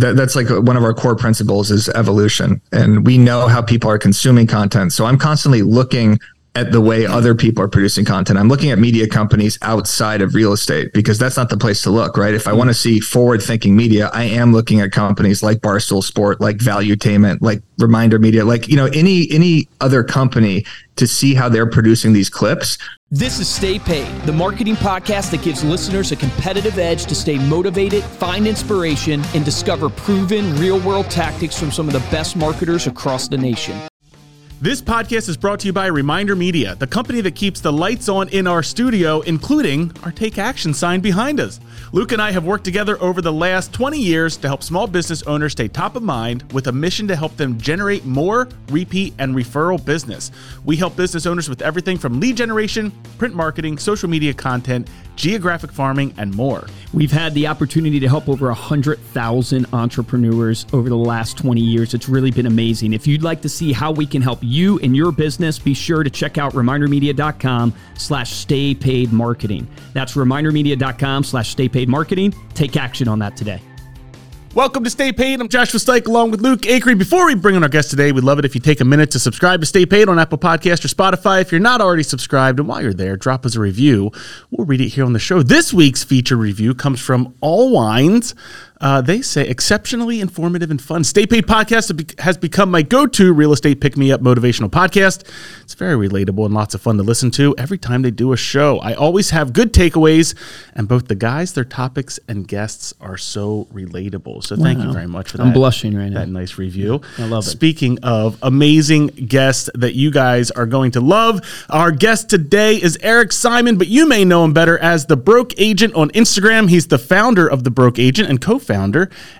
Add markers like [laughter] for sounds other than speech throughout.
that, that's like one of our core principles is evolution. And we know how people are consuming content. So i'm constantly looking at the way other people are producing content. I'm looking at media companies outside of real estate because that's not the place to look right? If i want to see forward thinking media i am looking at companies like barstool sport like valuetainment like reminder media like you know any any other company to see how they're producing these clips. This is Stay Paid, the marketing podcast that gives listeners a competitive edge to stay motivated, find inspiration, and discover proven real world tactics from some of the best marketers across the nation. This podcast is brought to you by Reminder Media, the company that keeps the lights on in our studio, including our Take Action sign behind us. Luke and I have worked together over the last 20 years to help small business owners stay top of mind with a mission to help them generate more repeat and referral business. We help business owners with everything from lead generation, print marketing, social media content, geographic farming, and more. We've had the opportunity to help over 100,000 entrepreneurs over the last 20 years. It's really been amazing. If you'd like to see how we can help you and your business, be sure to check out remindermedia.com slash stay paid marketing. That's remindermedia.com slash stay paid marketing. Take action on that today. Welcome to Stay Paid. I'm Joshua Stike along with Luke Acree. Before we bring on our guest today, we'd love it if you take a minute to subscribe to Stay Paid on Apple Podcast or Spotify. If you're not already subscribed, and while you're there, drop us a review. We'll read it here on the show. This week's feature review comes from All Wines. Uh, they say exceptionally informative and fun. Stay Paid Podcast has become my go to real estate pick me up motivational podcast. It's very relatable and lots of fun to listen to every time they do a show. I always have good takeaways, and both the guys, their topics, and guests are so relatable. So thank you very much for that. I'm blushing right now. That nice review. I love it. Speaking of amazing guests that you guys are going to love, our guest today is Eric Simon, but you may know him better as the Broke Agent on Instagram. He's the founder of the Broke Agent and co founder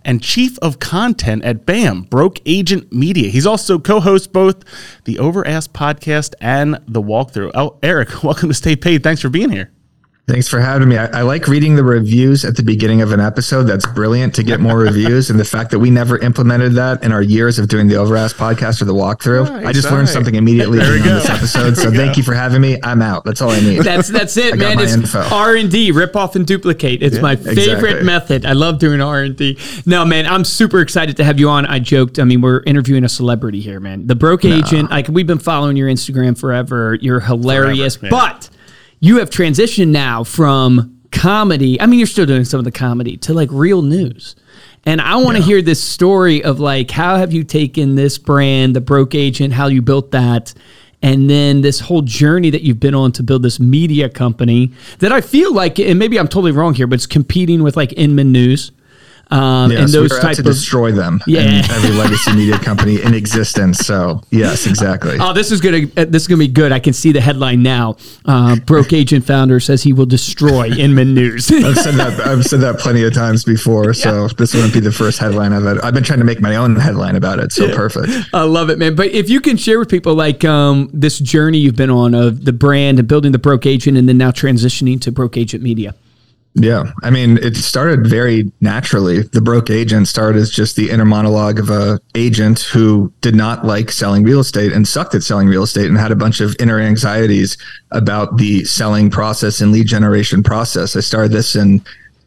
and chief of content at BAM, Broke Agent Media. He's also co host both the Over Ask podcast and the walkthrough. Oh, Eric, [laughs] welcome to Stay Paid. Thanks for being here. Thanks for having me. I, I, like reading the reviews at the beginning of an episode. That's brilliant to get more [laughs] reviews. And the fact that we never implemented that in our years of doing the Over Ask podcast or the walkthrough, nice, I just learned something immediately on this episode. [laughs] So thank you for having me. I'm out. That's all I need. That's that's it, [laughs] man. It's R and D, rip off and duplicate. It's yeah, my favorite exactly. method. I love doing R and D. No, man, I'm super excited to have you on. I joked. I mean, we're interviewing a celebrity here, man. The broke no. agent. Like we've been following your Instagram forever. You're hilarious, forever, but you have transitioned now from comedy. I mean, you're still doing some of the comedy to like real news. And I want to yeah. hear this story of like, how have you taken this brand, the broke agent, how you built that, and then this whole journey that you've been on to build this media company that I feel like, and maybe I'm totally wrong here, but it's competing with like Inman News um, yes, and those type to of, destroy them. Yeah, every [laughs] legacy media company in existence. So yes, exactly. Oh, this is gonna uh, this is gonna be good. I can see the headline now. Uh, broke agent founder says he will destroy [laughs] Inman News. I've said that I've said that plenty of times before. So yeah. this wouldn't be the first headline I've had. I've been trying to make my own headline about it. So yeah. perfect. I love it, man. But if you can share with people like um, this journey you've been on of the brand and building the broke agent, and then now transitioning to broke agent media. Yeah. I mean, it started very naturally. The broke agent started as just the inner monologue of a agent who did not like selling real estate and sucked at selling real estate and had a bunch of inner anxieties about the selling process and lead generation process. I started this in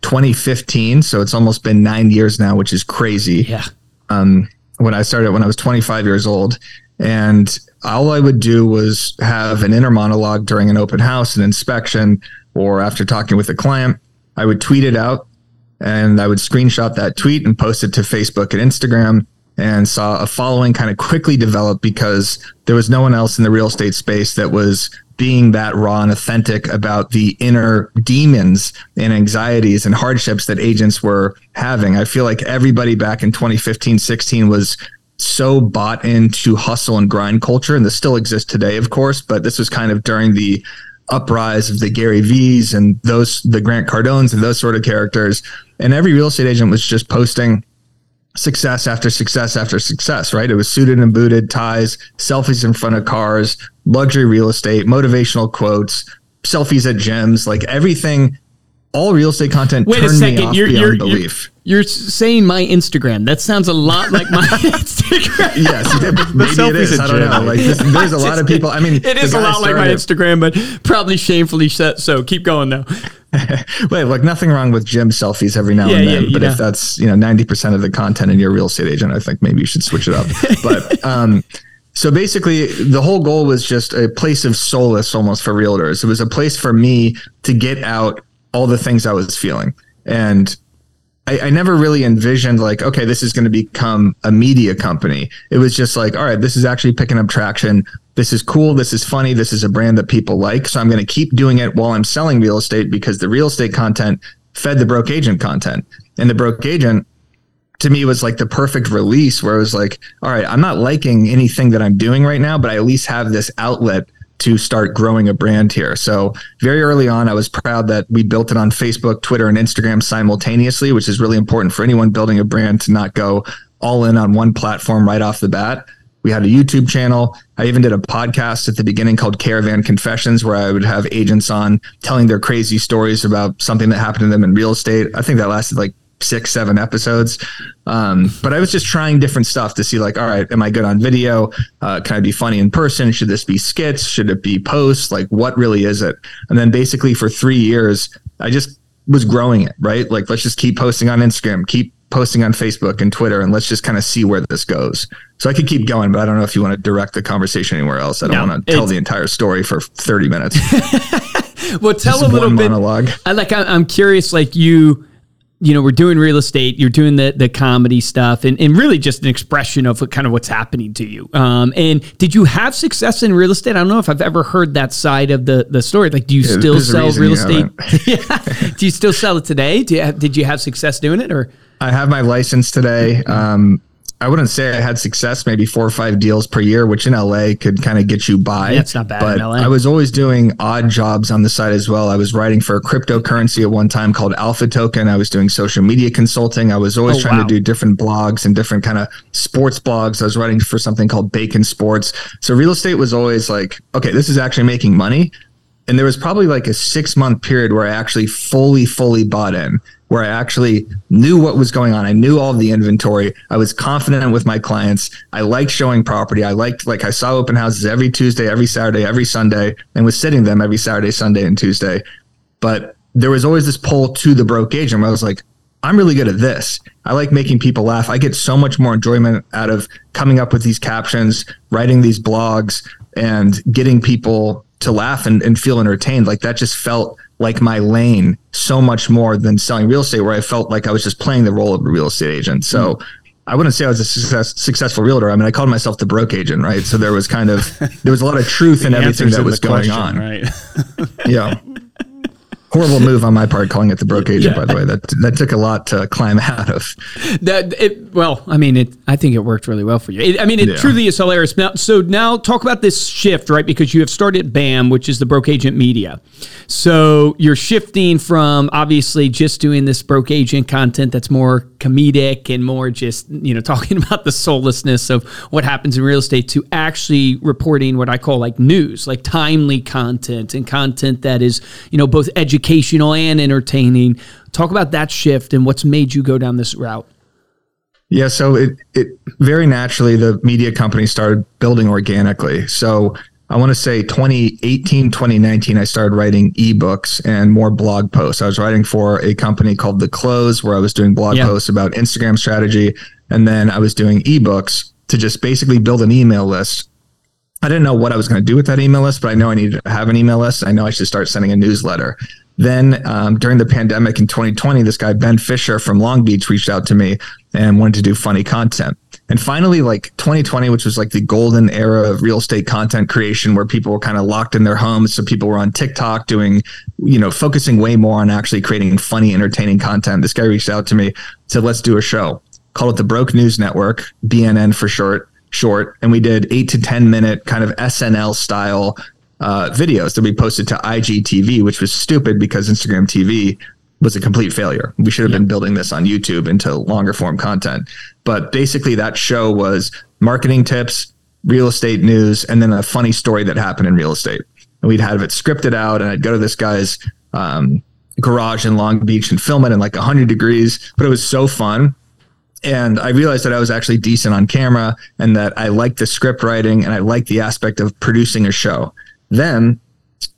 2015, so it's almost been 9 years now, which is crazy. Yeah. Um when I started when I was 25 years old and all I would do was have an inner monologue during an open house, an inspection, or after talking with a client I would tweet it out and I would screenshot that tweet and post it to Facebook and Instagram and saw a following kind of quickly develop because there was no one else in the real estate space that was being that raw and authentic about the inner demons and anxieties and hardships that agents were having. I feel like everybody back in 2015, 16 was so bought into hustle and grind culture, and this still exists today, of course, but this was kind of during the uprise of the Gary V's and those the Grant Cardones and those sort of characters. And every real estate agent was just posting success after success after success, right? It was suited and booted, ties, selfies in front of cars, luxury real estate, motivational quotes, selfies at gyms, like everything all real estate content Wait a second. you're, you're, belief. You're, you're, saying my Instagram. That sounds a lot like my [laughs] Instagram. yes, [laughs] maybe it is. I don't know. Like this, there's a [laughs] lot of people. I mean, it is a lot like my Instagram, but probably shamefully set, so. Keep going though. Wait, look, nothing wrong with gym selfies every now yeah, and then. Yeah, but know. if that's you know ninety percent of the content in your real estate agent, I think maybe you should switch it up. but um, so basically, the whole goal was just a place of solace almost for realtors. It was a place for me to get out all the things I was feeling. And I, I never really envisioned like, okay, this is going to become a media company. It was just like, all right, this is actually picking up traction. This is cool. This is funny. This is a brand that people like. So I'm going to keep doing it while I'm selling real estate because the real estate content fed the broke agent content. And the broke agent to me was like the perfect release where it was like, all right, I'm not liking anything that I'm doing right now, but I at least have this outlet to start growing a brand here. So very early on, I was proud that we built it on Facebook, Twitter, and Instagram simultaneously, which is really important for anyone building a brand to not go all in on one platform right off the bat. We had a YouTube channel. I even did a podcast at the beginning called Caravan Confessions, where I would have agents on telling their crazy stories about something that happened to them in real estate. I think that lasted like six, seven episodes. Um, but I was just trying different stuff to see, like, all right, am I good on video? Uh, can I be funny in person? Should this be skits? Should it be posts? Like, what really is it? And then basically for three years, I just was growing it, right? Like, let's just keep posting on Instagram, keep posting on Facebook and Twitter, and let's just kind of see where this goes. So I could keep going, but I don't know if you want to direct the conversation anywhere else. I don't no, want to tell the entire story for 30 minutes. [laughs] well, tell a little bit. Monologue. I like. I'm curious. Like you you know, we're doing real estate, you're doing the the comedy stuff, and, and really just an expression of what, kind of what's happening to you. Um, and did you have success in real estate? I don't know if I've ever heard that side of the, the story. Like, do you yeah, still sell real estate? [laughs] yeah. Do you still sell it today? Do you have, did you have success doing it or? I have my license today. Um, I wouldn't say I had success, maybe four or five deals per year, which in LA could kind of get you by. Yeah, it's not bad but I was always doing odd jobs on the side as well. I was writing for a cryptocurrency at one time called Alpha Token. I was doing social media consulting. I was always oh, trying wow. to do different blogs and different kind of sports blogs. I was writing for something called Bacon Sports. So real estate was always like, okay, this is actually making money. And there was probably like a six month period where I actually fully, fully bought in where I actually knew what was going on. I knew all the inventory. I was confident with my clients. I liked showing property. I liked like I saw open houses every Tuesday, every Saturday, every Sunday, and was sitting them every Saturday, Sunday, and Tuesday. But there was always this pull to the broke agent where I was like, I'm really good at this. I like making people laugh. I get so much more enjoyment out of coming up with these captions, writing these blogs, and getting people to laugh and, and feel entertained. Like that just felt like my lane so much more than selling real estate, where I felt like I was just playing the role of a real estate agent. So mm. I wouldn't say I was a success, successful realtor. I mean, I called myself the broke agent, right? So there was kind of there was a lot of truth [laughs] in everything that was going question, on, right? [laughs] yeah horrible move on my part calling it the broke agent. Yeah. By the way, that that took a lot to climb out of. That it, well, I mean, it. I think it worked really well for you. It, I mean, it yeah. truly is hilarious. Now, so now talk about this shift, right? Because you have started BAM, which is the broke agent media. So you're shifting from obviously just doing this broke agent content that's more comedic and more just you know [laughs] talking about the soullessness of what happens in real estate to actually reporting what I call like news, like timely content and content that is you know both educational educational and entertaining. Talk about that shift and what's made you go down this route. Yeah, so it it very naturally the media company started building organically. So I want to say 2018, 2019, I started writing ebooks and more blog posts. I was writing for a company called The Close, where I was doing blog yeah. posts about Instagram strategy. And then I was doing ebooks to just basically build an email list. I didn't know what I was going to do with that email list, but I know I needed to have an email list. I know I should start sending a newsletter. Then um, during the pandemic in 2020, this guy, Ben Fisher from Long Beach, reached out to me and wanted to do funny content. And finally, like 2020, which was like the golden era of real estate content creation, where people were kind of locked in their homes. So people were on TikTok doing, you know, focusing way more on actually creating funny, entertaining content. This guy reached out to me, said, let's do a show. Called it the Broke News Network, BNN for short short and we did eight to 10 minute kind of SNL style uh, videos that we posted to IGTV, which was stupid because Instagram TV was a complete failure. We should have been building this on YouTube into longer form content. But basically, that show was marketing tips, real estate news, and then a funny story that happened in real estate. And we'd have it scripted out, and I'd go to this guy's um, garage in Long Beach and film it in like 100 degrees. But it was so fun. And I realized that I was actually decent on camera and that I liked the script writing and I liked the aspect of producing a show. Then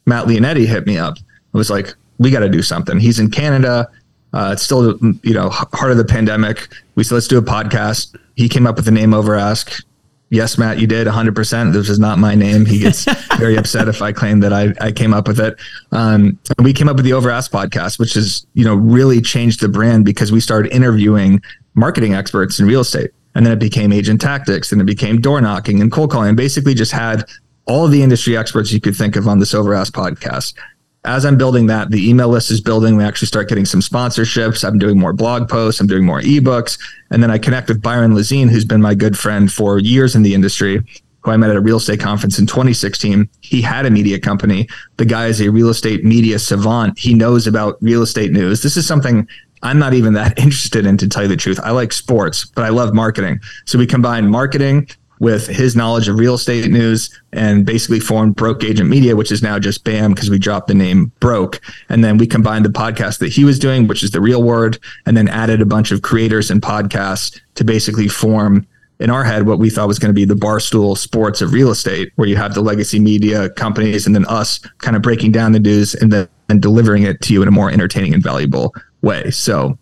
Matt Leonetti hit me up. I was like, we got to do something. He's in Canada. Uh, it's still, you know, heart of the pandemic. We said, let's do a podcast. He came up with the name Over Ask. Yes, Matt, you did 100%. This is not my name. He gets [laughs] very upset if I claim that I, I came up with it. Um, we came up with the Over Ask podcast, which has, you know, really changed the brand because we started interviewing marketing experts in real estate. And then it became agent tactics and it became door knocking and cold calling and basically just had all the industry experts you could think of on this Over Ask podcast as I'm building that, the email list is building. We actually start getting some sponsorships. I'm doing more blog posts. I'm doing more ebooks. And then I connect with Byron Lazine, who's been my good friend for years in the industry, who I met at a real estate conference in 2016. He had a media company. The guy is a real estate media savant. He knows about real estate news. This is something I'm not even that [laughs] interested in, to tell you the truth. I like sports, but I love marketing. So we combine marketing with his knowledge of real estate news and basically formed Broke Agent Media, which is now just BAM because we dropped the name Broke. And then we combined the podcast that he was doing, which is the real word, and then added a bunch of creators and podcasts to basically form in our head what we thought was going to be the barstool sports of real estate, where you have the legacy media companies and then us kind of breaking down the news and then and delivering it to you in a more entertaining and valuable way. So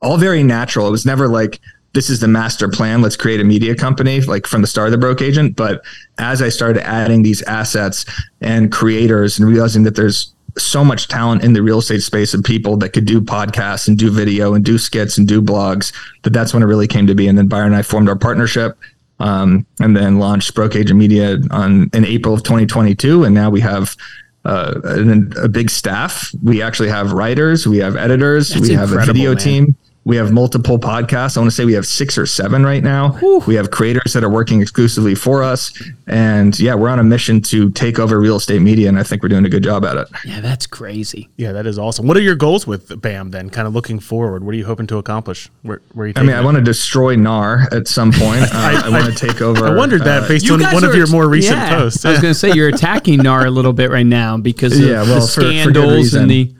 all very natural. It was never like this is the master plan. Let's create a media company, like from the start of the broke agent. But as I started adding these assets and creators and realizing that there's so much talent in the real estate space of people that could do podcasts and do video and do skits and do blogs, that that's when it really came to be. And then Byron and I formed our partnership. Um, and then launched Broke Agent Media on in April of 2022, and now we have uh, a, a, big staff. We actually have writers, we have editors, That's we have a video man. team. We have multiple podcasts. I want to say we have six or seven right now. Whew. We have creators that are working exclusively for us. And yeah, we're on a mission to take over real estate media. And I think we're doing a good job at it. Yeah, that's crazy. Yeah, that is awesome. What are your goals with BAM then? Kind of looking forward. What are you hoping to accomplish? Where, where you I mean, it? I want to destroy NAR at some point. [laughs] Uh, I, I, want to take over. I wondered that uh, based on one of your more recent yeah, posts. I was [laughs] going to say you're attacking NAR a little bit right now because of yeah, well, the scandals for, for and the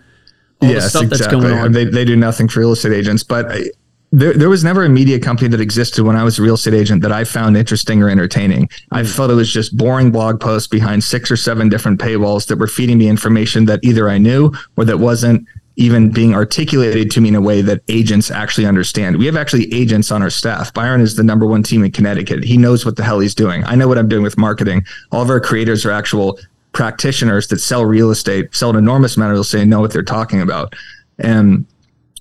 all yes, the stuff exactly. that's going on. They, they do nothing for real estate agents, but I, there, there was never a media company that existed when I was a real estate agent that I found interesting or entertaining. I hmm. felt it was just boring blog posts behind six or seven different paywalls that were feeding me information that either I knew or that wasn't even being articulated to me in a way that agents actually understand. We have actually agents on our staff. Byron is the number one team in Connecticut. He knows what the hell he's doing. I know what I'm doing with marketing. All of our creators are actual practitioners that sell real estate, sell an enormous amount of real estate, and know what they're talking about. And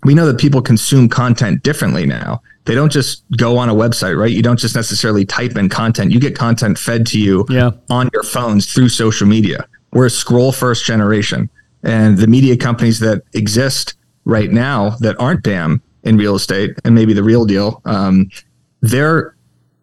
we know that people consume content differently now. They don't just go on a website, right? You don't just necessarily type in content. You get content fed to you yeah. on your phones through social media. We're a scroll first generation. And the media companies that exist right now that aren't BAM in real estate and maybe the real deal, um, they're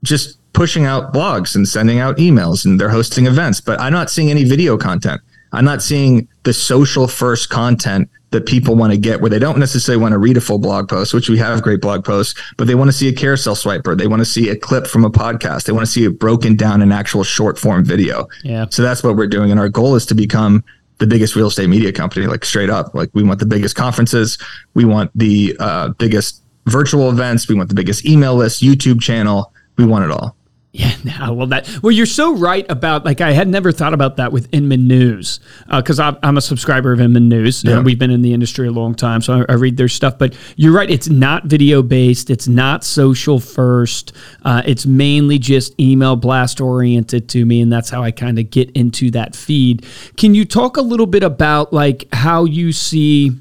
just pushing out blogs and sending out emails and they're hosting events, but I'm not seeing any video content. I'm not seeing the social first content that people want to get where they don't necessarily want to read a full blog post, which we have great blog posts, but they want to see a carousel swiper. They want to see a clip from a podcast. They want to see it broken down in actual short form video. Yeah. So that's what we're doing. And our goal is to become the biggest real estate media company, like straight up. Like we want the biggest conferences. We want the uh, biggest virtual events. We want the biggest email list, YouTube channel. We want it all. Yeah, [laughs] no, well, that well, you're so right about like I had never thought about that with Inman News because uh, I'm a subscriber of Inman News. Yeah. we've been in the industry a long time, so I, I, read their stuff. But you're right; it's not video based. It's not social first. Uh, it's mainly just email blast oriented to me, and that's how I kind of get into that feed. Can you talk a little bit about like how you see?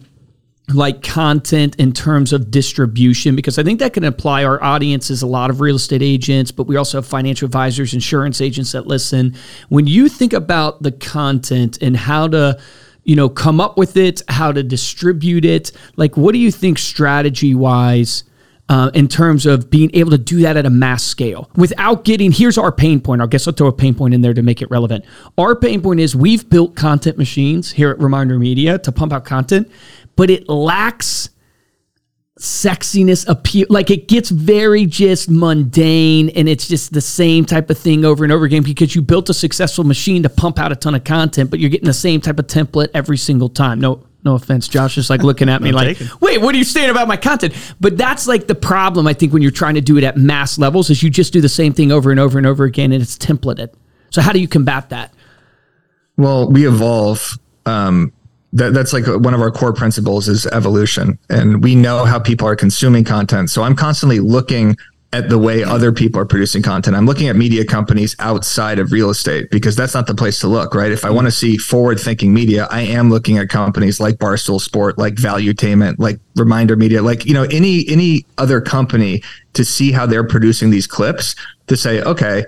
Like content in terms of distribution because I think that can apply. Our audience is a lot of real estate agents, but we also have financial advisors, insurance agents that listen. When you think about the content and how to you know come up with it how to distribute it like what do you think strategy wise uh, in terms of being able to do that at a mass scale without getting here's our pain point i guess i'll throw a pain point in there to make it relevant our pain point is we've built content machines here at reminder media to pump out content but it lacks sexiness appeal. Like it gets very just mundane and it's just the same type of thing over and over again because you built a successful machine to pump out a ton of content but you're getting the same type of template every single time. No no offense josh is like [laughs] looking at me like taken. wait what are you saying about my content? But that's like the problem i think when you're trying to do it at mass levels is you just do the same thing over and over and over again and it's templated. So how do you combat that? Well we evolve um, that, that's like one of our core principles is evolution and we know how people are consuming content so i'm constantly looking at the way other people are producing content. I'm looking at media companies outside of real estate because that's not the place to look, right? If I want to see forward thinking media, I am looking at companies like Barstool Sport, like Valuetainment, like Reminder Media, like, you know, any any other company to see how they're producing these clips to say, okay,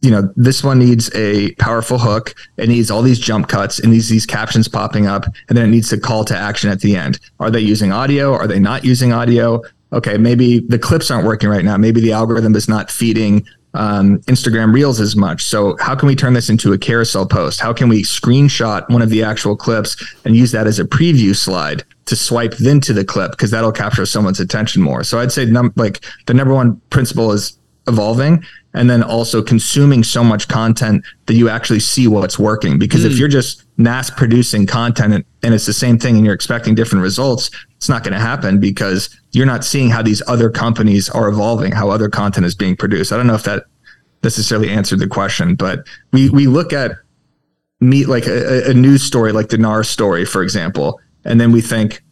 you know, this one needs a powerful hook. It needs all these jump cuts and these these captions popping up, and then it needs a call to action at the end. Are they using audio? Are they not using audio? okay, maybe the clips aren't working right now. Maybe the algorithm is not feeding um, Instagram Reels as much. So, how can we turn this into a carousel post? How can we screenshot one of the actual clips and use that as a preview slide to swipe then to the clip because that'll capture someone's attention more? So, I'd say num- like the number one principle is evolving and then also consuming so much content that you actually see what's working. Because mm. if you're just mass producing content and, and it's the same thing and you're expecting different results, it's not going to happen because you're not seeing how these other companies are evolving, how other content is being produced. I don't know if that necessarily answered the question, but we we look at meet like a, a news story like the NAR story, for example, and then we think,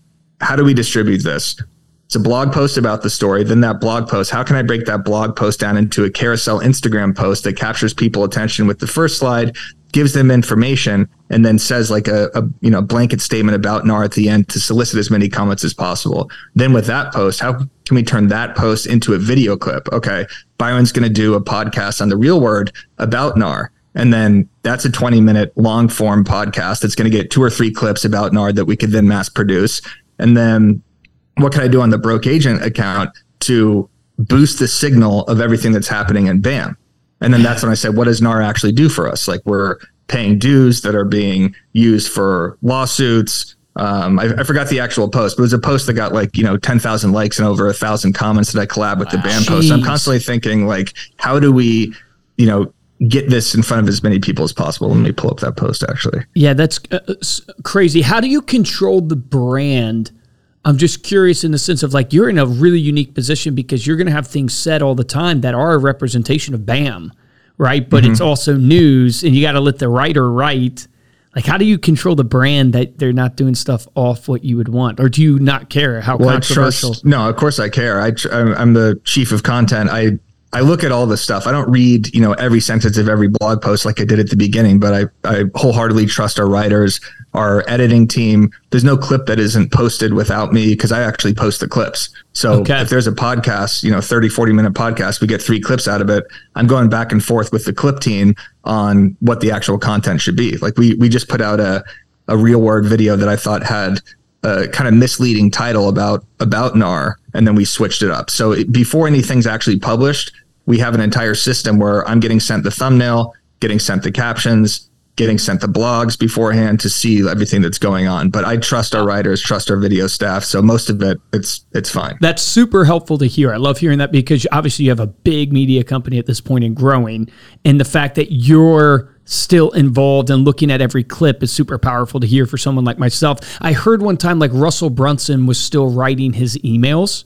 how do we distribute this? It's a blog post about the story. Then that blog post, how can I break that blog post down into a carousel Instagram post that captures people attention with the first slide, gives them information, and then says like a, a you know blanket statement about NAR at the end to solicit as many comments as possible. Then with that post, how can we turn that post into a video clip? Okay, Byron's going to do a podcast on the real word about NAR. And then that's a 20 minute long form podcast that's going to get two or three clips about NAR that we could then mass produce. And then what can I do on the broke agent account to boost the signal of everything that's happening in BAM? And then that's when I said, what does NAR actually do for us? Like we're paying dues that are being used for lawsuits. Um, I, I, forgot the actual post, but it was a post that got like, you know, 10,000 likes and over a thousand comments that I collab with wow. the BAM post. I'm constantly thinking like, how do we, you know, get this in front of as many people as possible. Let me pull up that post actually. Yeah, that's uh, crazy. How do you control the brand I'm just curious in the sense of like you're in a really unique position because you're going to have things said all the time that are a representation of BAM, right? But mm-hmm. it's also news, and you got to let the writer write. Like, how do you control the brand that they're not doing stuff off what you would want, or do you not care how well, controversial? Trust, no, of course I care. I, I'm the chief of content. I I look at all the stuff. I don't read, you know, every sentence of every blog post like I did at the beginning, but I, I wholeheartedly trust our writers, our editing team. There's no clip that isn't posted without me because I actually post the clips. So okay. if there's a podcast, you know, 30, 40 minute podcast, we get three clips out of it. I'm going back and forth with the clip team on what the actual content should be. Like we, we just put out a, a real word video that I thought had kind of misleading title about, about NAR. And then we switched it up. So before anything's actually published, we have an entire system where I'm getting sent the thumbnail, getting sent the captions, getting sent the blogs beforehand to see everything that's going on. But I trust our writers, trust our video staff, so most of it it's it's fine. That's super helpful to hear. I love hearing that because obviously you have a big media company at this point and growing, and the fact that you're still involved and looking at every clip is super powerful to hear for someone like myself. I heard one time like Russell Brunson was still writing his emails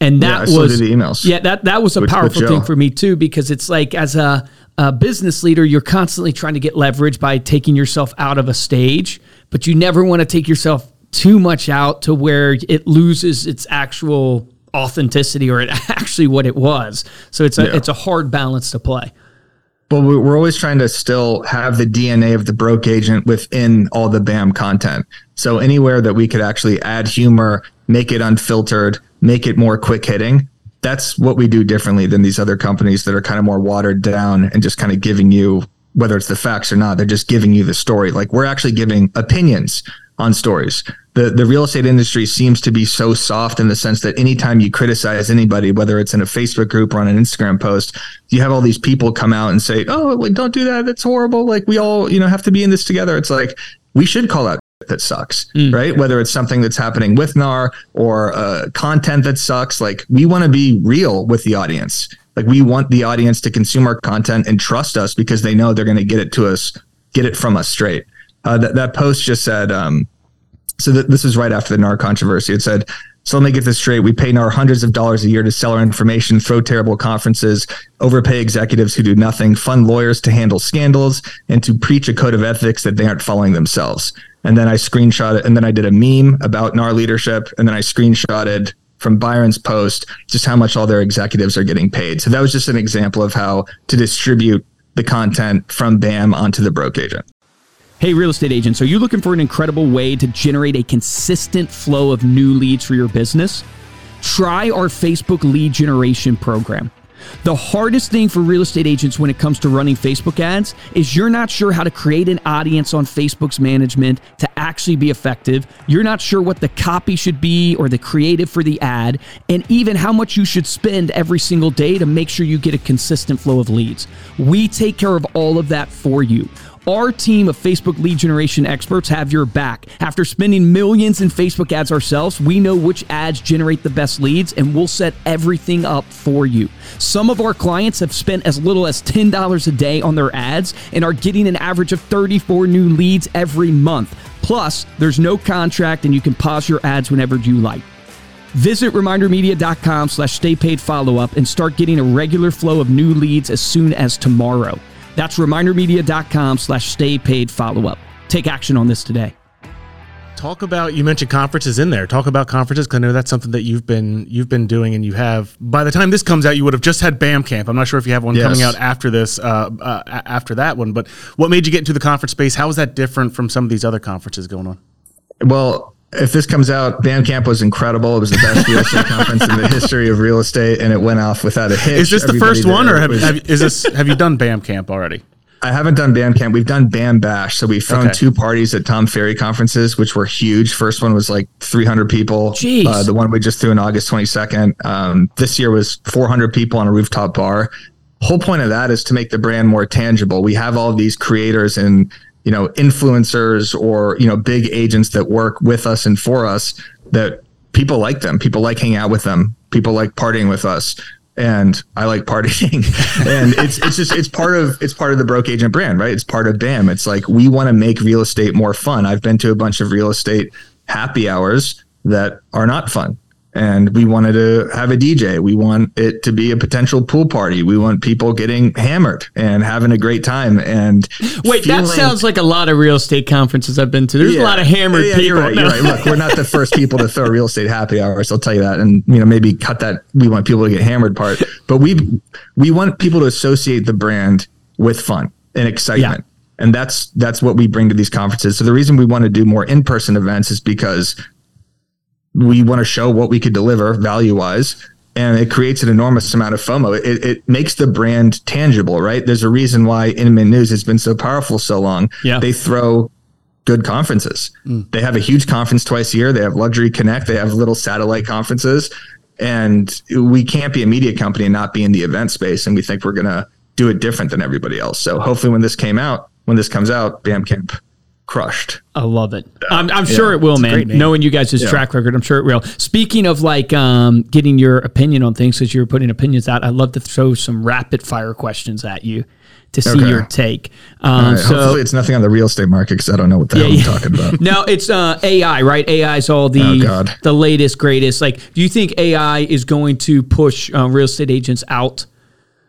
and that yeah, was emails. Yeah, that that was a with, powerful thing for me too because it's like as a, a, business leader, you're constantly trying to get leverage by taking yourself out of a stage, but you never want to take yourself too much out to where it loses its actual authenticity or it [laughs] actually what it was. So it's a yeah. it's a hard balance to play. But we're always trying to still have the DNA of the broke agent within all the BAM content. So anywhere that we could actually add humor, make it unfiltered, make it more quick hitting. That's what we do differently than these other companies that are kind of more watered down and just kind of giving you whether it's the facts or not, they're just giving you the story. Like we're actually giving opinions on stories. The the real estate industry seems to be so soft in the sense that anytime you criticize anybody, whether it's in a Facebook group or on an Instagram post, you have all these people come out and say, "Oh, like don't do that. That's horrible. Like we all, you know, have to be in this together." It's like we should call out that sucks, mm. right? Whether it's something that's happening with NAR or uh, content that sucks, like we want to be real with the audience. Like we want the audience to consume our content and trust us because they know they're going to get it to us, get it from us straight. Uh, that that post just said, um, so th- this was right after the NAR controversy. It said, so let me get this straight. We pay NAR hundreds of dollars a year to sell our information, throw terrible conferences, overpay executives who do nothing, fund lawyers to handle scandals, and to preach a code of ethics that they aren't following themselves. And then I screenshot it, and then I did a meme about NAR leadership, and then I screenshotted from Byron's post just how much all their executives are getting paid. So that was just an example of how to distribute the content from BAM onto the broke agent. Hey, real estate agents, are you looking for an incredible way to generate a consistent flow of new leads for your business? Try our Facebook lead generation program. The hardest thing for real estate agents when it comes to running Facebook ads is you're not sure how to create an audience on Facebook's management to actually be effective. You're not sure what the copy should be or the creative for the ad, and even how much you should spend every single day to make sure you get a consistent flow of leads. We take care of all of that for you. Our team of Facebook lead generation experts have your back. After spending millions in Facebook ads ourselves, we know which ads generate the best leads and we'll set everything up for you. Some of our clients have spent as little as $10 a day on their ads and are getting an average of 34 new leads every month. Plus, there's no contract and you can pause your ads whenever you like. Visit remindermedia.com slash stay paid follow up and start getting a regular flow of new leads as soon as tomorrow. That's remindermedia.com slash stay paid follow up. Take action on this today. Talk about you mentioned conferences in there. Talk about conferences because I know that's something that you've been you've been doing and you have. By the time this comes out, you would have just had BAM Camp. I'm not sure if you have one yes. coming out after this, uh, uh, after that one. But what made you get into the conference space? How is that different from some of these other conferences going on? Well, if this comes out, BAM Camp was incredible. It was the best real estate [laughs] conference in the history of real estate, and it went off without a hitch. Is this Everybody the first one, or have, have, is this have you done BAM Camp already? I haven't done BAM Camp. We've done BAM Bash. So we've thrown okay. two parties at Tom Ferry conferences, which were huge. First one was like 300 people. Jeez. Uh, the one we just threw in August 22nd. Um, this year was 400 people on a rooftop bar. Whole point of that is to make the brand more tangible. We have all these creators and you know influencers or you know big agents that work with us and for us that people like them people like hanging out with them people like partying with us and I like partying. [laughs] and it's it's just it's part of it's part of the broke agent brand, right? It's part of BAM. It's like we want to make real estate more fun. I've been to a bunch of real estate happy hours that are not fun and we wanted to have a DJ. We want it to be a potential pool party. We want people getting hammered and having a great time. And wait, feeling, that sounds like a lot of real estate conferences I've been to. There's yeah, a lot of hammered yeah, people. You're right, you're right. Look, we're not the [laughs] first people to throw real estate happy hours. I'll tell you that. And you know, maybe cut that. We want people to get hammered part, but we we want people to associate the brand with fun and excitement. And that's that's what we bring to these conferences. So the reason we want to do more in-person events is because we want to show what we could deliver value wise and it creates an enormous amount of FOMO. It, it makes the brand tangible, right? There's a reason why Inman News has been so powerful so long. Yeah. They throw good conferences. Mm. They have a huge conference twice a year. They have Luxury Connect. They have little satellite conferences. And we can't be a media company and not be in the event space. And we think we're going to do it different than everybody else. So hopefully when this came out, when this comes out, BAM Camp crushed. I love it. I'm, I'm yeah, sure it will, man. Knowing you guys' yeah. track record, I'm sure it will. Speaking of like um, getting your opinion on things, because you're putting opinions out, I'd love to throw some rapid fire questions at you to see okay. your take. Um, right. so, Hopefully, it's nothing on the real estate market because I don't know what the yeah, hell I'm talking about. [laughs] no, it's uh, AI, right? AI is all the oh, the latest, greatest. Like, do you think AI is going to push uh, real estate agents out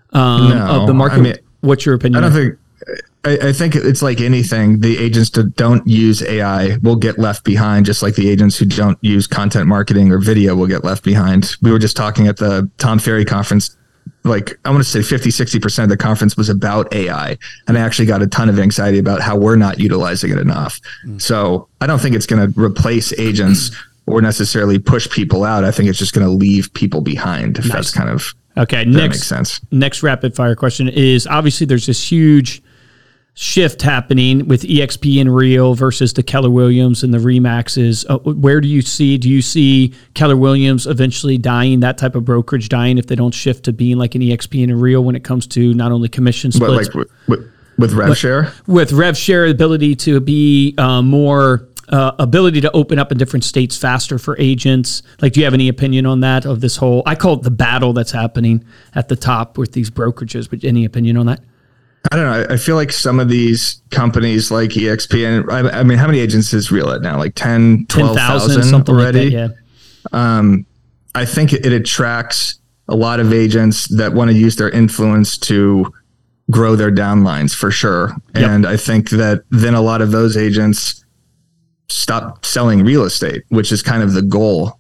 um, no, of the market? I mean, What's your opinion? I don't think I, I, think it's like anything. The agents that don't use AI will get left behind, just like the agents who don't use content marketing or video will get left behind. We were just talking at the Tom Ferry conference. Like, I want to say 50, 60% of the conference was about AI. And I actually got a ton of anxiety about how we're not utilizing it enough. Mm. So I don't think it's going to replace agents or necessarily push people out. I think it's just going to leave people behind, if nice. that's kind of. Okay. Next, makes sense. Next rapid fire question is obviously there's this huge shift happening with EXP and Real versus the Keller Williams and the Remaxes. Uh, where do you see? Do you see Keller Williams eventually dying? That type of brokerage dying if they don't shift to being like an EXP and a Real when it comes to not only commission splits, but like with, with rev share, with rev share ability to be uh, more. Uh, ability to open up in different states faster for agents. Like, do you have any opinion on that? Of this whole, I call it the battle that's happening at the top with these brokerages. But any opinion on that? I don't know. I feel like some of these companies like EXP, I, I mean, how many agents is real at now? Like 10, 12,000 10, already? Like that, yeah. Um, I think it attracts a lot of agents that want to use their influence to grow their downlines for sure. Yep. And I think that then a lot of those agents stop selling real estate, which is kind of the goal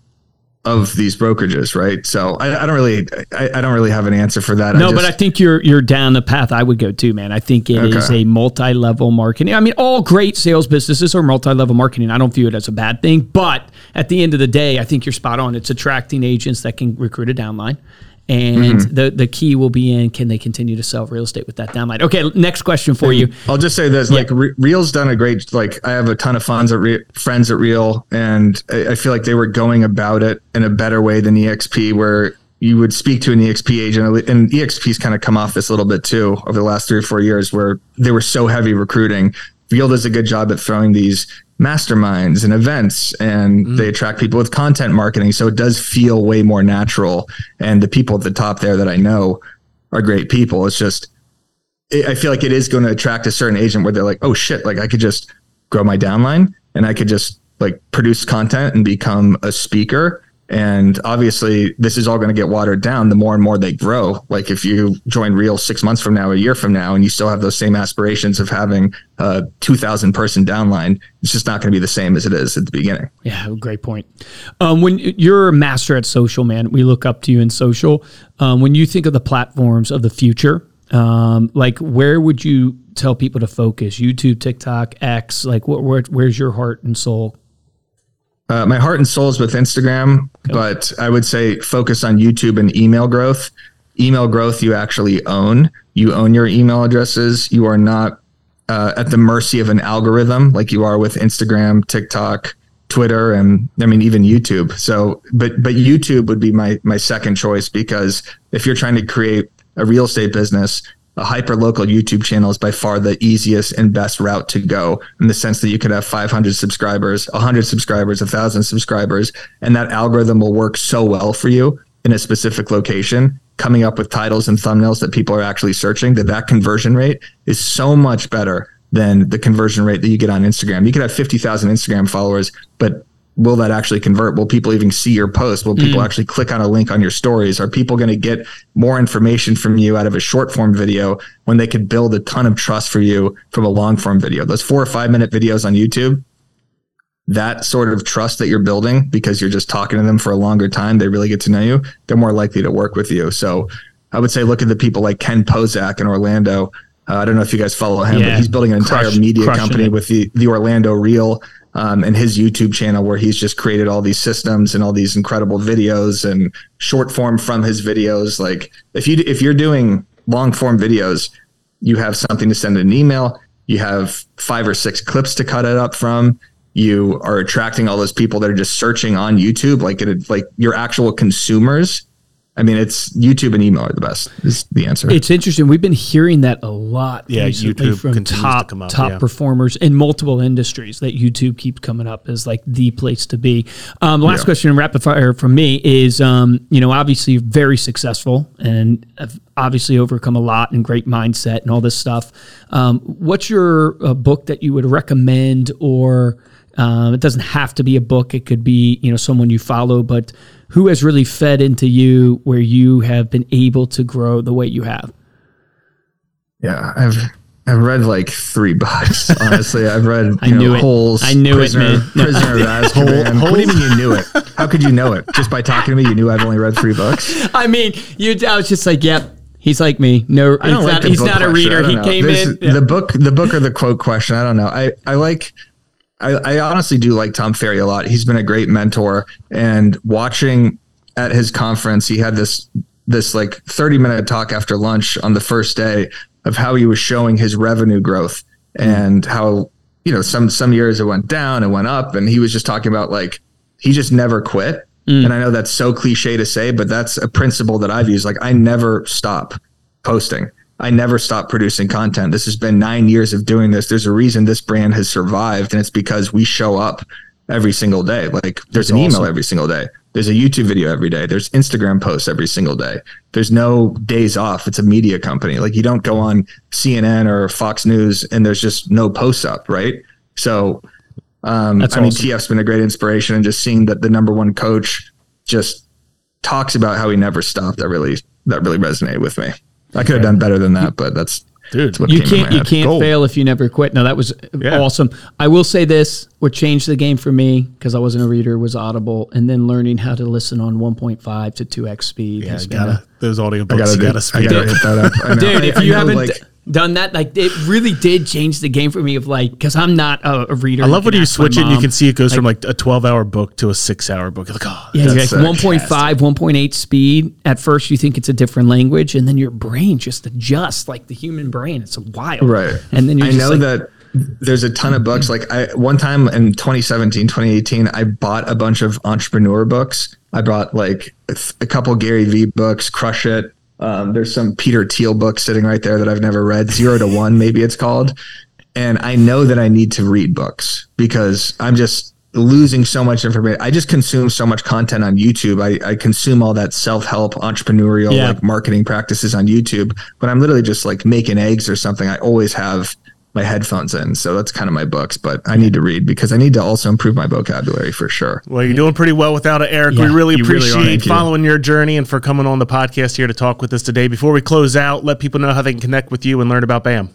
of these brokerages, right? So I, I don't really, I, I, don't really have an answer for that. No, I just, but I think you're you're down the path I would go to, man. I think it okay. is a multi-level marketing. I mean, all great sales businesses are multi-level marketing. I don't view it as a bad thing, but at the end of the day, I think you're spot on. It's attracting agents that can recruit a downline. And mm-hmm. the the key will be in can they continue to sell real estate with that downline? Okay, next question for you. I'll just say this: yeah. like Re- Real's done a great. Like I have a ton of funds at Re- friends at Real, and I, I feel like they were going about it in a better way than EXP, where you would speak to an EXP agent, and EXP's kind of come off this a little bit too over the last three or four years, where they were so heavy recruiting. Real does a good job at throwing these masterminds and events and mm. they attract people with content marketing so it does feel way more natural. And the people at the top there that i know are great people. It's just i feel like it is going to attract a certain agent where they're like oh shit like i could just grow my downline and i could just like produce content and become a speaker and obviously, this is all going to get watered down the more and more they grow. Like if you join Real six months from now, a year from now, and you still have those same aspirations of having a 2,000 person downline, it's just not going to be the same as it is at the beginning. Yeah, great point. Um, when you're a master at social, man, we look up to you in social. Um, when you think of the platforms of the future, um, like where would you tell people to focus? YouTube, TikTok, X, like what, where, where's your heart and soul uh, my heart and soul is with Instagram, okay. but I would say focus on YouTube and email growth. Email growth you actually own. You own your email addresses. You are not uh, at the mercy of an algorithm like you are with Instagram, TikTok, Twitter, and I mean even YouTube. So, but but YouTube would be my my second choice because if you're trying to create a real estate business, a hyper local YouTube channel is by far the easiest and best route to go in the sense that you could have 500 subscribers, 100 subscribers, 1,000 subscribers, and that algorithm will work so well for you in a specific location, coming up with titles and thumbnails that people are actually searching, that that conversion rate is so much better than the conversion rate that you get on Instagram. You could have 50,000 Instagram followers, but will that actually convert? Will people even see your post? Will people mm. actually click on a link on your stories? Are people going to get more information from you out of a short form video when they could build a ton of trust for you from a long form video? Those four or five minute videos on YouTube, that sort of trust that you're building because you're just talking to them for a longer time, they really get to know you, they're more likely to work with you. So I would say look at the people like Ken Pozek in Orlando. Uh, I don't know if you guys follow him, yeah. but he's building an entire Crush, media company it. with the, the Orlando Real um, and his YouTube channel where he's just created all these systems and all these incredible videos and short form from his videos. Like if you if you're doing long form videos, you have something to send an email. You have five or six clips to cut it up from. You are attracting all those people that are just searching on YouTube, like it, like your actual consumers I mean, it's YouTube and email are the best. Is the answer. It's interesting. We've been hearing that a lot. Yeah, YouTube from top to up, top yeah. performers in multiple industries. That YouTube keeps coming up as like the place to be. Um, last yeah. question, in rapid fire from me is, um, you know, obviously very successful and have obviously overcome a lot and great mindset and all this stuff. Um, what's your uh, book that you would recommend, or um, it doesn't have to be a book. It could be you know someone you follow, but who has really fed into you where you have been able to grow the way you have? Yeah, I've I've read like three [laughs] books. Honestly, I've read I knew know, it. Holes. I knew Prisoner, it, man. [laughs] Prisoner of Azkaban. What do you mean you knew it? [laughs] How could you know it? Just by talking to me, you knew I've only read three books. I mean, you. I was just like, yep. He's like me. No, he's like not, he's not a reader. He came There's, in. Yeah. The book, the book or the quote question. I don't know. I, I like I, I honestly do like Tom Ferry a lot. He's been a great mentor, and watching at his conference, he had this this like 30 minute talk after lunch on the first day of how he was showing his revenue growth and how you know some some years it went down and went up and he was just talking about like he just never quit mm. and i know that's so cliche to say but that's a principle that i've used like i never stop posting I never stop producing content. This has been nine years of doing this. There's a reason this brand has survived, and it's because we show up every single day. Like there's That's an email every single day. There's a YouTube video every day. There's Instagram posts every single day. There's no days off. It's a media company. Like you don't go on CNN or Fox News and there's just no posts up, right? So, um, That's I awesome. mean, TF's been a great inspiration, and just seeing that the number one coach just talks about how he never stopped. That really that really resonated with me. I could have done better than that, but that's dude. You can't you can't Gold. fail if you never quit. No, that was yeah. awesome. I will say this: what changed the game for me because I wasn't a reader was Audible, and then learning how to listen on 1.5 to 2x speed. Yeah, gotta, a, those audio books. I gotta, gotta speed. I gotta hit that up. Dude, if you haven't. Like, done that, like it really did change the game for me. Of like, because I'm not a, a, reader. I love when you switch it. and You can see it goes like, from like a 12 hour book to a six hour book. like, oh, yeah, like 1.5, 1.8 speed. At first, you think it's a different language, and then your brain just adjusts like the human brain. It's wild, right? And then you I know like, that there's a ton of books. Like I one time in 2017, 2018, I bought a bunch of entrepreneur books. I bought like a couple Gary Vee books, Crush It, um, there's some Peter Thiel book sitting right there that I've never read, Zero to One, maybe it's called. And I know that I need to read books because I'm just losing so much information. I just consume so much content on YouTube. I, I consume all that self help, entrepreneurial, yeah. like marketing practices on YouTube. But I'm literally just like making eggs or something. I always have my headphones in. So that's kind of my books, but I need to read because I need to also improve my vocabulary for sure. Well, you're doing pretty well without it, Eric. Yeah, we really appreciate really following you. your journey and for coming on the podcast here to talk with us today. Before we close out, let people know how they can connect with you and learn about BAM.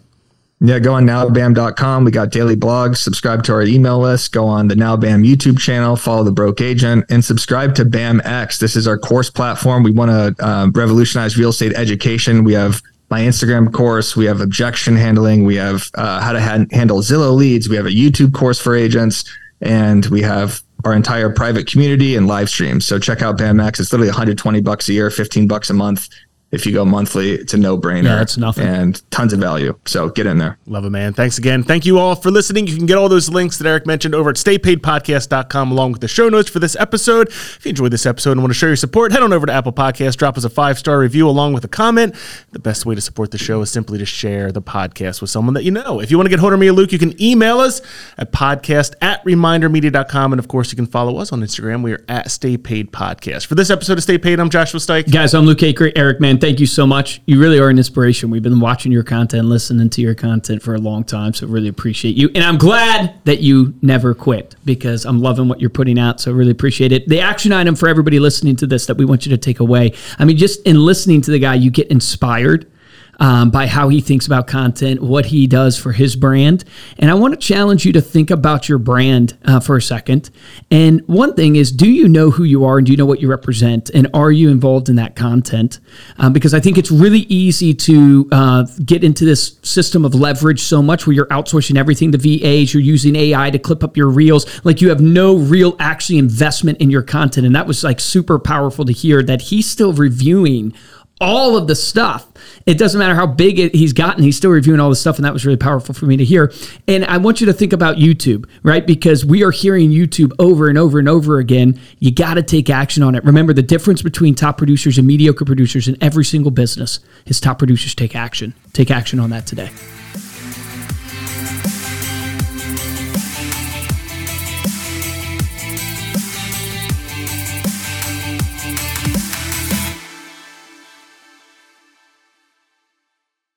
Yeah, go on nowbam.com. We got daily blogs. Subscribe to our email list. Go on the Now BAM YouTube channel. Follow the Broke Agent and subscribe to BAM X. This is our course platform. We want to uh, revolutionize real estate education. We have my Instagram course. We have objection handling. We have uh, how to ha- handle Zillow leads. We have a YouTube course for agents, and we have our entire private community and live streams. So check out BAMX. It's literally 120 bucks a year, 15 bucks a month if you go monthly, it's a no brainer. Yeah, it's nothing. And tons of value. So get in there. Love it, man. Thanks again. Thank you all for listening. You can get all those links that Eric mentioned over at staypaidpodcast.com along with the show notes for this episode. If you enjoyed this episode and want to show your support, head on over to Apple Podcasts, drop us a five star review along with a comment. The best way to support the show is simply to share the podcast with someone that you know. If you want to get hold of me or Luke, you can email us at podcast at remindermedia.com. And of course, you can follow us on Instagram. We are at Stay Paid Podcast. For this episode of Stay Paid, I'm Joshua Stike. Guys, I'm Luke Acree. Eric, man, thank you so much. You really are an inspiration. We've been watching your content, listening to your content for a long time, so really appreciate you. And I'm glad that you never quit because I'm loving what you're putting out. So really appreciate it. The action item for everybody listening to this that we want you to take away. I mean, just in listening to the guy, you get inspired um, by how he thinks about content, what he does for his brand. And I want to challenge you to think about your brand uh, for a second. And one thing is, do you know who you are and do you know what you represent? And are you involved in that content? Um, because I think it's really easy to uh, get into this system of leverage so much where you're outsourcing everything to VAs, you're using AI to clip up your reels, like you have no real actually investment in your content. And that was like super powerful to hear that he's still reviewing all of the stuff. It doesn't matter how big it, he's gotten, he's still reviewing all the stuff. And that was really powerful for me to hear. And I want you to think about YouTube, right? Because we are hearing YouTube over and over and over again. You got to take action on it. Remember, the difference between top producers and mediocre producers in every single business is top producers take action. Take action on that today.